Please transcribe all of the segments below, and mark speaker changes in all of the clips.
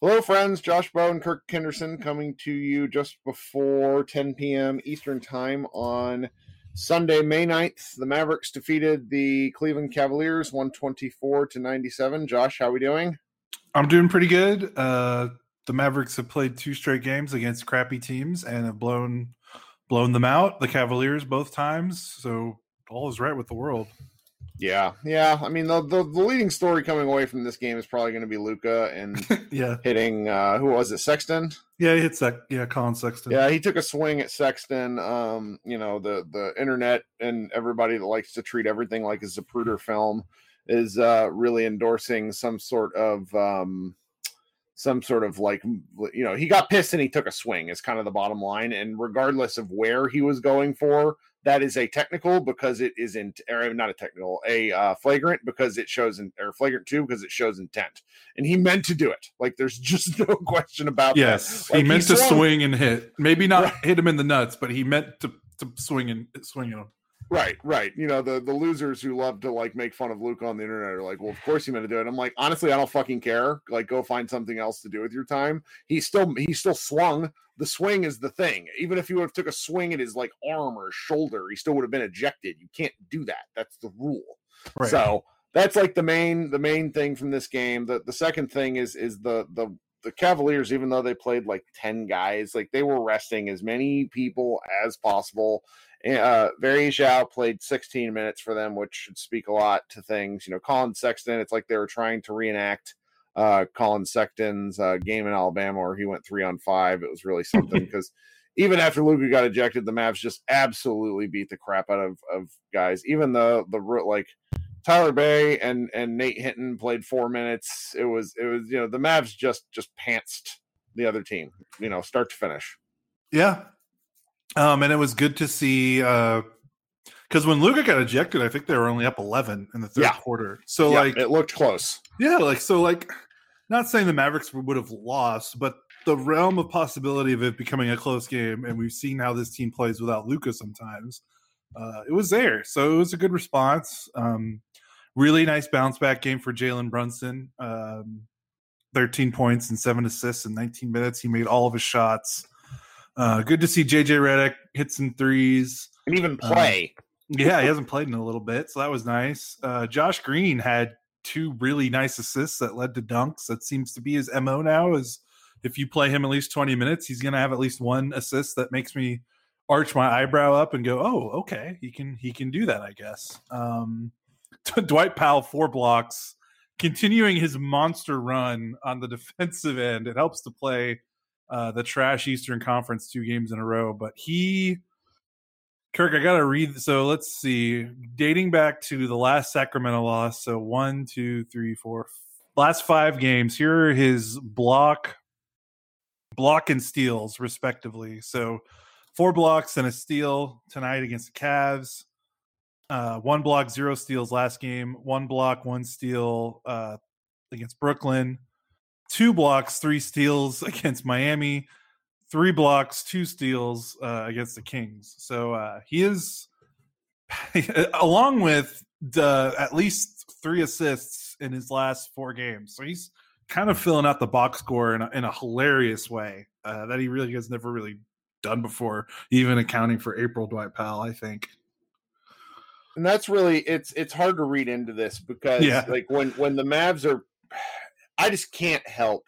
Speaker 1: Hello, friends. Josh Bowe and Kirk Henderson coming to you just before 10 p.m. Eastern Time on Sunday, May 9th. The Mavericks defeated the Cleveland Cavaliers 124 to 97. Josh, how are we doing?
Speaker 2: I'm doing pretty good. Uh, the Mavericks have played two straight games against crappy teams and have blown blown them out. The Cavaliers both times, so all is right with the world.
Speaker 1: Yeah, yeah. I mean, the, the, the leading story coming away from this game is probably going to be Luka and
Speaker 2: yeah,
Speaker 1: hitting uh, who was it, Sexton?
Speaker 2: Yeah, he hit Sec. Yeah, Collin Sexton.
Speaker 1: Yeah, he took a swing at Sexton. Um, you know, the the internet and everybody that likes to treat everything like a Zapruder film is uh, really endorsing some sort of um, some sort of like you know he got pissed and he took a swing is kind of the bottom line and regardless of where he was going for that is a technical because it is in or not a technical a uh, flagrant because it shows in or flagrant two because it shows intent. And he meant to do it. Like there's just no question about
Speaker 2: yes. Like, he meant he to swing and hit. Maybe not right. hit him in the nuts but he meant to, to swing and swing him
Speaker 1: Right, right. You know, the the losers who love to like make fun of Luke on the internet are like, well, of course he meant to do it. I'm like, honestly, I don't fucking care. Like, go find something else to do with your time. He still he still swung the swing is the thing. Even if he would have took a swing at his like arm or shoulder, he still would have been ejected. You can't do that. That's the rule. Right. So that's like the main the main thing from this game. The the second thing is is the the the Cavaliers, even though they played like 10 guys, like they were resting as many people as possible. Uh, Very Zhao played 16 minutes for them, which should speak a lot to things. You know, Collin Sexton, it's like they were trying to reenact uh, Collin Sexton's uh, game in Alabama where he went three on five. It was really something because even after Luka got ejected, the Mavs just absolutely beat the crap out of, of guys. Even the the like Tyler Bey and and Nate Hinton played four minutes. It was it was you know the Mavs just just pantsed the other team, you know, start to finish.
Speaker 2: Yeah, um, and it was good to see uh because when Luka got ejected, I think they were only up eleven in the third yeah. quarter. So yeah, like
Speaker 1: it looked close.
Speaker 2: Yeah, like so like not saying the Mavericks would have lost, but the realm of possibility of it becoming a close game, and we've seen how this team plays without Luka sometimes. Uh, it was there, so it was a good response. Um, really nice bounce back game for Jalen Brunson. Um, 13 points and seven assists in 19 minutes. He made all of his shots. Uh, good to see JJ Redick hit some threes
Speaker 1: and even uh, play.
Speaker 2: yeah, he hasn't played in a little bit, so that was nice. Uh, Josh Green had two really nice assists that led to dunks. That seems to be his mo now. Is if you play him at least twenty minutes, he's going to have at least one assist that makes me arch my eyebrow up and go, "Oh, okay, he can he can do that." I guess. Um, Dwight Powell four blocks, continuing his monster run on the defensive end. It helps to play uh, the trash Eastern Conference two games in a row, but he Kirk, I gotta read. So let's see. Dating back to the last Sacramento loss, so one, two, three, four, last five games. Here are his block, block and steals, respectively. So four blocks and a steal tonight against the Cavs. Uh, one block, zero steals last game. One block, one steal uh, against Brooklyn. Two blocks, three steals against Miami three blocks, two steals uh, against the Kings. So uh, he is, along with the, at least three assists in his last four games. So he's kind of filling out the box score in a, in a hilarious way uh, that he really has never really done before, even accounting for April Dwight Powell, I think.
Speaker 1: And that's really it's it's hard to read into this because yeah. like when when the Mavs are I just can't help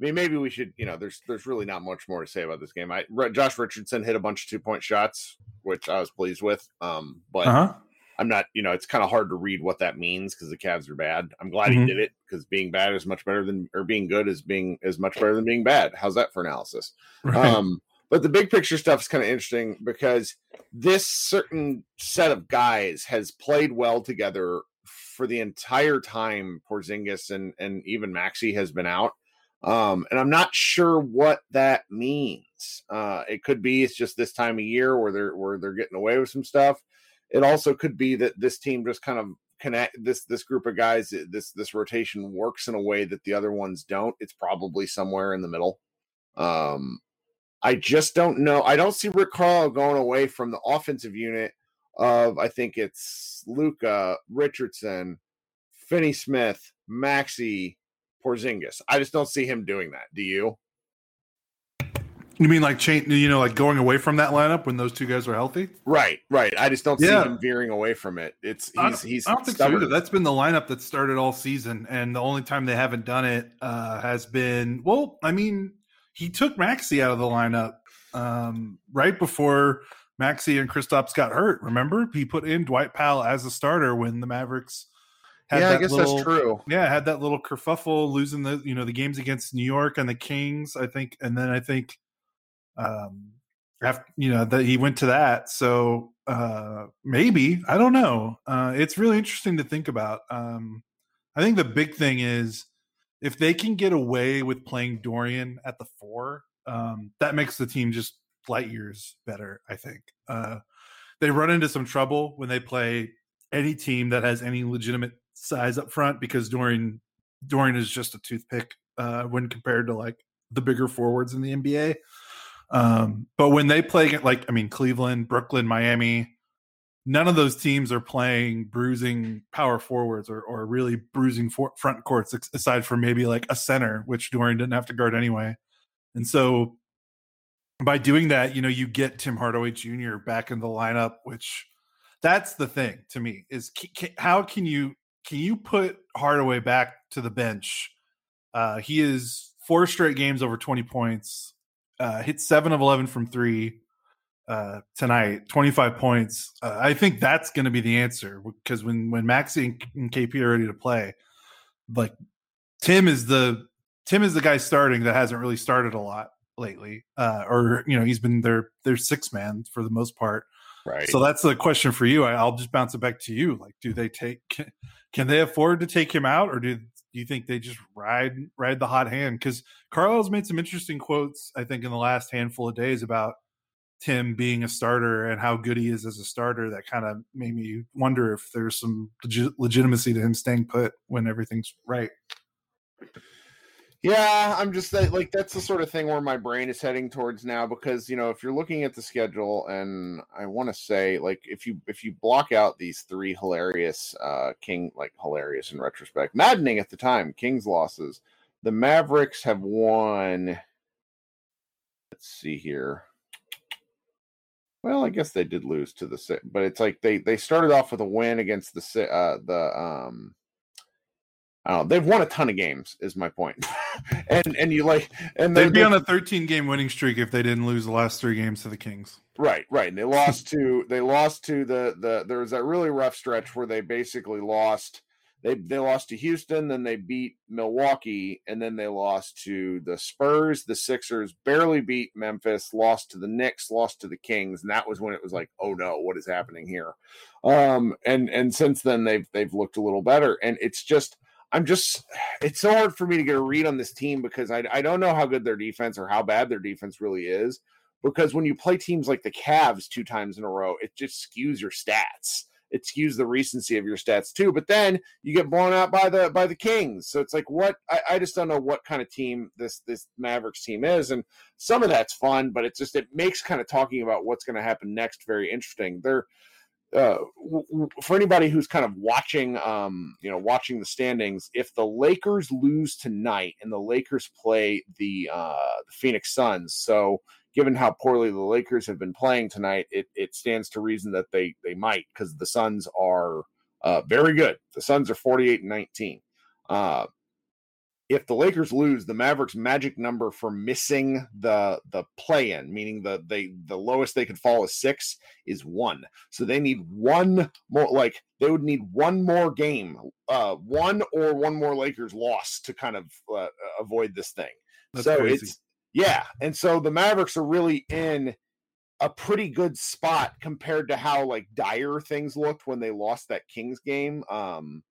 Speaker 1: I mean, maybe we should. You know, there's there's really not much more to say about this game. I Josh Richardson hit a bunch of two point shots, which I was pleased with. Um, but uh-huh. I'm not. You know, it's kind of hard to read what that means because the Cavs are bad. I'm glad mm-hmm. he did it because being bad is much better than or being good is being is much better than being bad. How's that for analysis? Right. Um, but the big picture stuff is kind of interesting because this certain set of guys has played well together for the entire time Porzingis and and even Maxi has been out um, and I'm not sure what that means. Uh, it could be it's just this time of year where they're where they're getting away with some stuff. It also could be that this team just kind of connect this this group of guys this this rotation works in a way that the other ones don't. It's probably somewhere in the middle. Um, I just don't know. I don't see Rick Carlisle going away from the offensive unit of I think it's Luka Richardson, Finney Smith, Maxi, Porzingis. I just don't see him doing that. Do you?
Speaker 2: You mean like change? You know, like going away from that lineup when those two guys are healthy?
Speaker 1: Right, right. I just don't yeah. see him veering away from it. It's he's he's.
Speaker 2: I don't think so That's been the lineup that started all season, and the only time they haven't done it uh, has been well. I mean, he took Maxi out of the lineup um, right before Maxi and Kristaps got hurt. Remember, he put in Dwight Powell as a starter when the Mavericks.
Speaker 1: Had yeah, I guess little, that's true.
Speaker 2: Yeah, had that little kerfuffle losing the you know the games against New York and the Kings. I think, and then I think um, after you know that he went to that. So uh, maybe I don't know. Uh, it's really interesting to think about. Um, I think the big thing is if they can get away with playing Dorian at the four, um, that makes the team just light years better. I think uh, they run into some trouble when they play any team that has any legitimate size up front because Dorian Dorian is just a toothpick uh, when compared to like the bigger forwards in the NBA. Um, but when they play like I mean Cleveland, Brooklyn, Miami, none of those teams are playing bruising power forwards or, or really bruising for, front courts aside from maybe like a center, which Dorian didn't have to guard anyway. And so by doing that, you know, you get Tim Hardaway Jr. back in the lineup, which that's the thing to me is can, how can you can you put Hardaway back to the bench? Uh, he is four straight games over 20 points uh, hit seven of 11 from three uh, tonight, 25 points. Uh, I think that's going to be the answer because when, when Maxi and KP are ready to play, like Tim is the, Tim is the guy starting that hasn't really started a lot lately. Uh, or, you know, he's been their, their six man for the most part.
Speaker 1: Right.
Speaker 2: So that's the question for you. I, will just bounce it back to you. Like, do they take? Can, can, they afford to take him out, or do do you think they just ride ride the hot hand? Because Carlisle's made some interesting quotes, I think, in the last handful of days about Tim being a starter and how good he is as a starter. That kind of made me wonder if there's some legitimacy to him staying put when everything's right.
Speaker 1: Yeah, I'm just like that's the sort of thing where my brain is heading towards now because you know if you're looking at the schedule and I want to say like if you if you block out these three hilarious uh King like hilarious in retrospect maddening at the time Kings losses the Mavericks have won. Let's see here. Well I guess they did lose to the but it's like they they started off with a win against the uh the um I. They've won a ton of games, is my point. and and you like and
Speaker 2: they'd be on a 13 game winning streak if they didn't lose the last three games to the Kings.
Speaker 1: Right, right. And they lost to they lost to the the there was that really rough stretch where they basically lost they they lost to Houston, then they beat Milwaukee, and then they lost to the Spurs, the Sixers, barely beat Memphis, lost to the Knicks, lost to the Kings, and that was when it was like, oh no, what is happening here? Um, and and since then they've they've looked a little better, and it's just I'm just it's so hard for me to get a read on this team because I I don't know how good their defense or how bad their defense really is. Because when you play teams like the Cavs two times in a row, it just skews your stats. It skews the recency of your stats too. But then you get blown out by the by the Kings. So it's like what I, I just don't know what kind of team this this Mavericks team is. And some of that's fun, but it's just it makes kind of talking about what's going to happen next very interesting. They're uh, for anybody who's kind of watching, um, you know, watching the standings, if the Lakers lose tonight and the Lakers play the, uh, the Phoenix Suns, so given how poorly the Lakers have been playing tonight, it, it stands to reason that they they might because the Suns are uh, very good. The Suns are 48 and 19. Uh, if the Lakers lose, the Mavericks' magic number for missing the the play in, meaning the they the lowest they could fall is six, is one. So they need one more. Like they would need one more game, uh, one or one more Lakers loss to kind of uh, avoid this thing. That's so crazy. it's yeah, and so the Mavericks are really in a pretty good spot compared to how like dire things looked when they lost that Kings game. Um,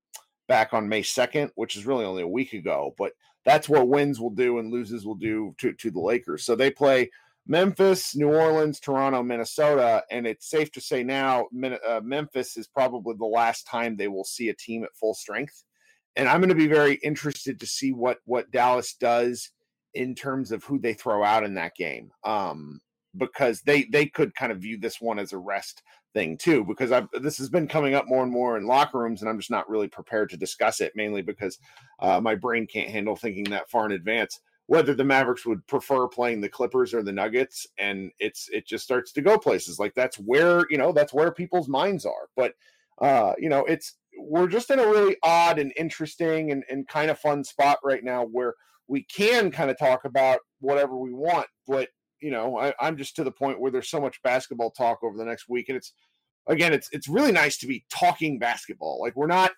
Speaker 1: back on May 2nd, which is really only a week ago. But that's what wins will do and loses will do to, to the Lakers. So they play Memphis, New Orleans, Toronto, Minnesota. And it's safe to say now, uh, Memphis is probably the last time they will see a team at full strength. And I'm going to be very interested to see what what Dallas does in terms of who they throw out in that game. Um, because they they could kind of view this one as a rest thing too because I've this has been coming up more and more in locker rooms and I'm just not really prepared to discuss it mainly because uh, my brain can't handle thinking that far in advance whether the Mavericks would prefer playing the Clippers or the Nuggets and it's it just starts to go places. Like that's where you know that's where people's minds are. But uh you know it's we're just in a really odd and interesting and, and kind of fun spot right now where we can kind of talk about whatever we want but you know, I, I'm just to the point where there's so much basketball talk over the next week, and it's again, it's it's really nice to be talking basketball. Like we're not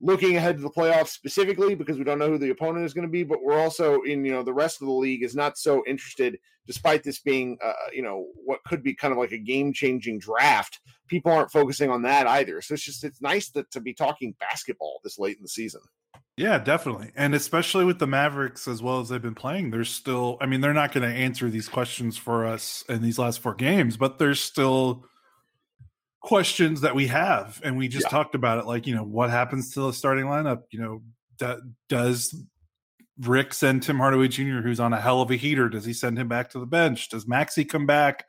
Speaker 1: looking ahead to the playoffs specifically because we don't know who the opponent is going to be, but we're also in you know the rest of the league is not so interested, despite this being uh, you know what could be kind of like a game changing draft. People aren't focusing on that either, so it's just it's nice to, to be talking basketball this late in the season.
Speaker 2: Yeah, definitely. And especially with the Mavericks as well as they've been playing, they're still I mean, they're not going to answer these questions for us in these last four games, but they're still questions that we have and we just yeah. talked about it like, you know, what happens to the starting lineup, you know, do, does Rick send Tim Hardaway Jr., who's on a hell of a heater? Does he send him back to the bench? Does Maxi come back?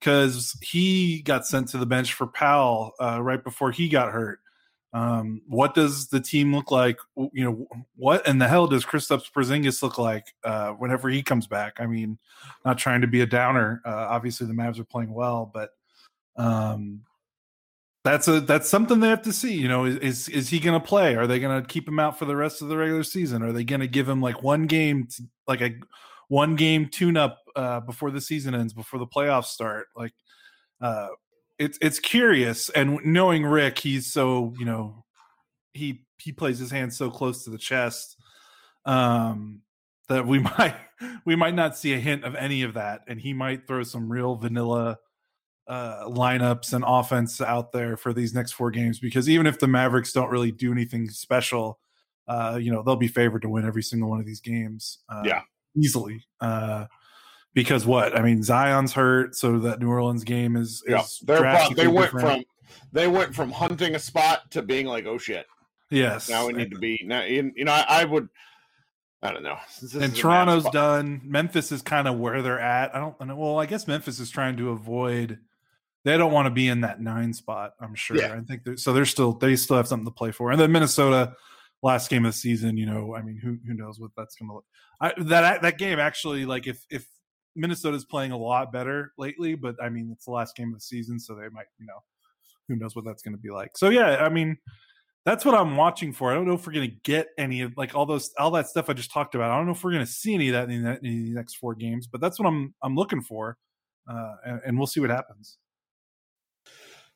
Speaker 2: Because he got sent to the bench for Powell uh, right before he got hurt. Um, what does the team look like? You know, what in the hell does Kristaps Porzingis look like uh, whenever he comes back? I mean, not trying to be a downer. Uh, obviously, the Mavs are playing well, but um, that's a that's something they have to see. You know, is is, he going to play? Are they going to keep him out for the rest of the regular season? Are they going to give him like one game, like a one game tune up uh, before the season ends, before the playoffs start? Like, uh, it's it's curious and knowing Rick, he's so you know he he plays his hand so close to the chest um, that we might we might not see a hint of any of that, and he might throw some real vanilla uh, lineups and offense out there for these next four games because even if the Mavericks don't really do anything special, uh, you know they'll be favored to win every single one of these games. Uh,
Speaker 1: yeah,
Speaker 2: easily. Uh, because what I mean, Zion's hurt, so that New Orleans game is,
Speaker 1: yeah.
Speaker 2: is
Speaker 1: they went different. from they went from hunting a spot to being like, oh shit,
Speaker 2: yes.
Speaker 1: Now we need to be now. You know, I, I would. I don't know.
Speaker 2: and Toronto's done. Memphis is kind of where they're at. I don't know. Well, I guess Memphis is trying to avoid. They don't want to be in that nine spot. I'm sure. Yeah. I think they're, so. They're still they still have something to play for. And then Minnesota, last game of the season. You know, I mean, who who knows what that's going to look. I, that that game actually, like if if Minnesota's playing a lot better lately, but I mean, it's the last game of the season, so they might, you know, who knows what that's going to be like. So yeah, I mean, that's what I'm watching for. I don't know if we're going to get any of like all those all that stuff I just talked about. I don't know if we're going to see any of that in, the, in the next four games, but that's what I'm I'm looking for, uh, and, and we'll see what happens.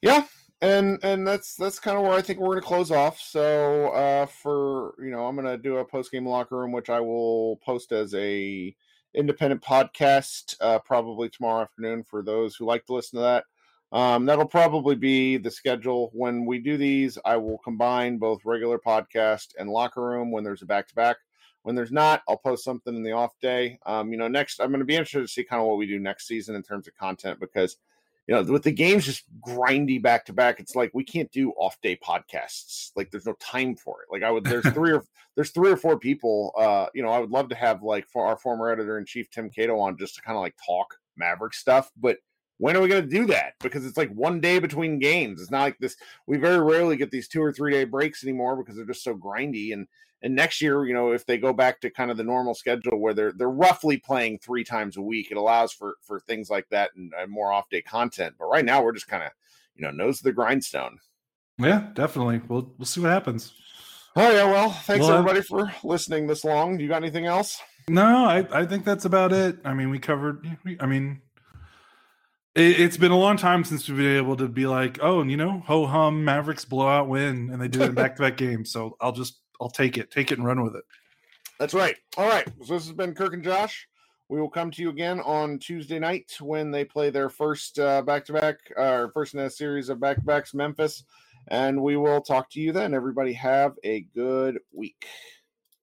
Speaker 1: Yeah, and and that's that's kind of where I think we're going to close off. So uh, for you know, I'm going to do a post game locker room, which I will post as a independent podcast uh, probably tomorrow afternoon for those who like to listen to that. Um, that'll probably be the schedule. When we do these, I will combine both regular podcast and locker room when there's a back to back. When there's not, I'll post something in the off day. Um, you know, next, I'm going to be interested to see kind of what we do next season in terms of content because you know, with the games just grindy back to back, it's like we can't do off day podcasts. Like there's no time for it. Like I would there's three or there's three or four people. Uh, you know, I would love to have like for our former editor in chief Tim Cato on just to kind of like talk Maverick stuff, but when are we going to do that? Because it's like one day between games. It's not like this. We very rarely get these two or three day breaks anymore because they're just so grindy. And and next year, you know, if they go back to kind of the normal schedule where they're they're roughly playing three times a week, it allows for for things like that and, more off day content. But right now, we're just kind of you know nose of the grindstone.
Speaker 2: Yeah, definitely. We'll we'll see what happens.
Speaker 1: Oh yeah, well, thanks well, everybody for listening this long. You got anything else?
Speaker 2: No, I I think that's about it. I mean, we covered. I mean, it, has been a long time since we've been able to be like, oh, and you know, ho hum, Mavericks blowout win, and they did it back to back games. So I'll just I'll take it, take it and run with it.
Speaker 1: That's right. All right. So this has been Kirk and Josh. We will come to you again on Tuesday night when they play their first back to back, or first in a series of back to backs, Memphis. And we will talk to you then. Everybody have a good week.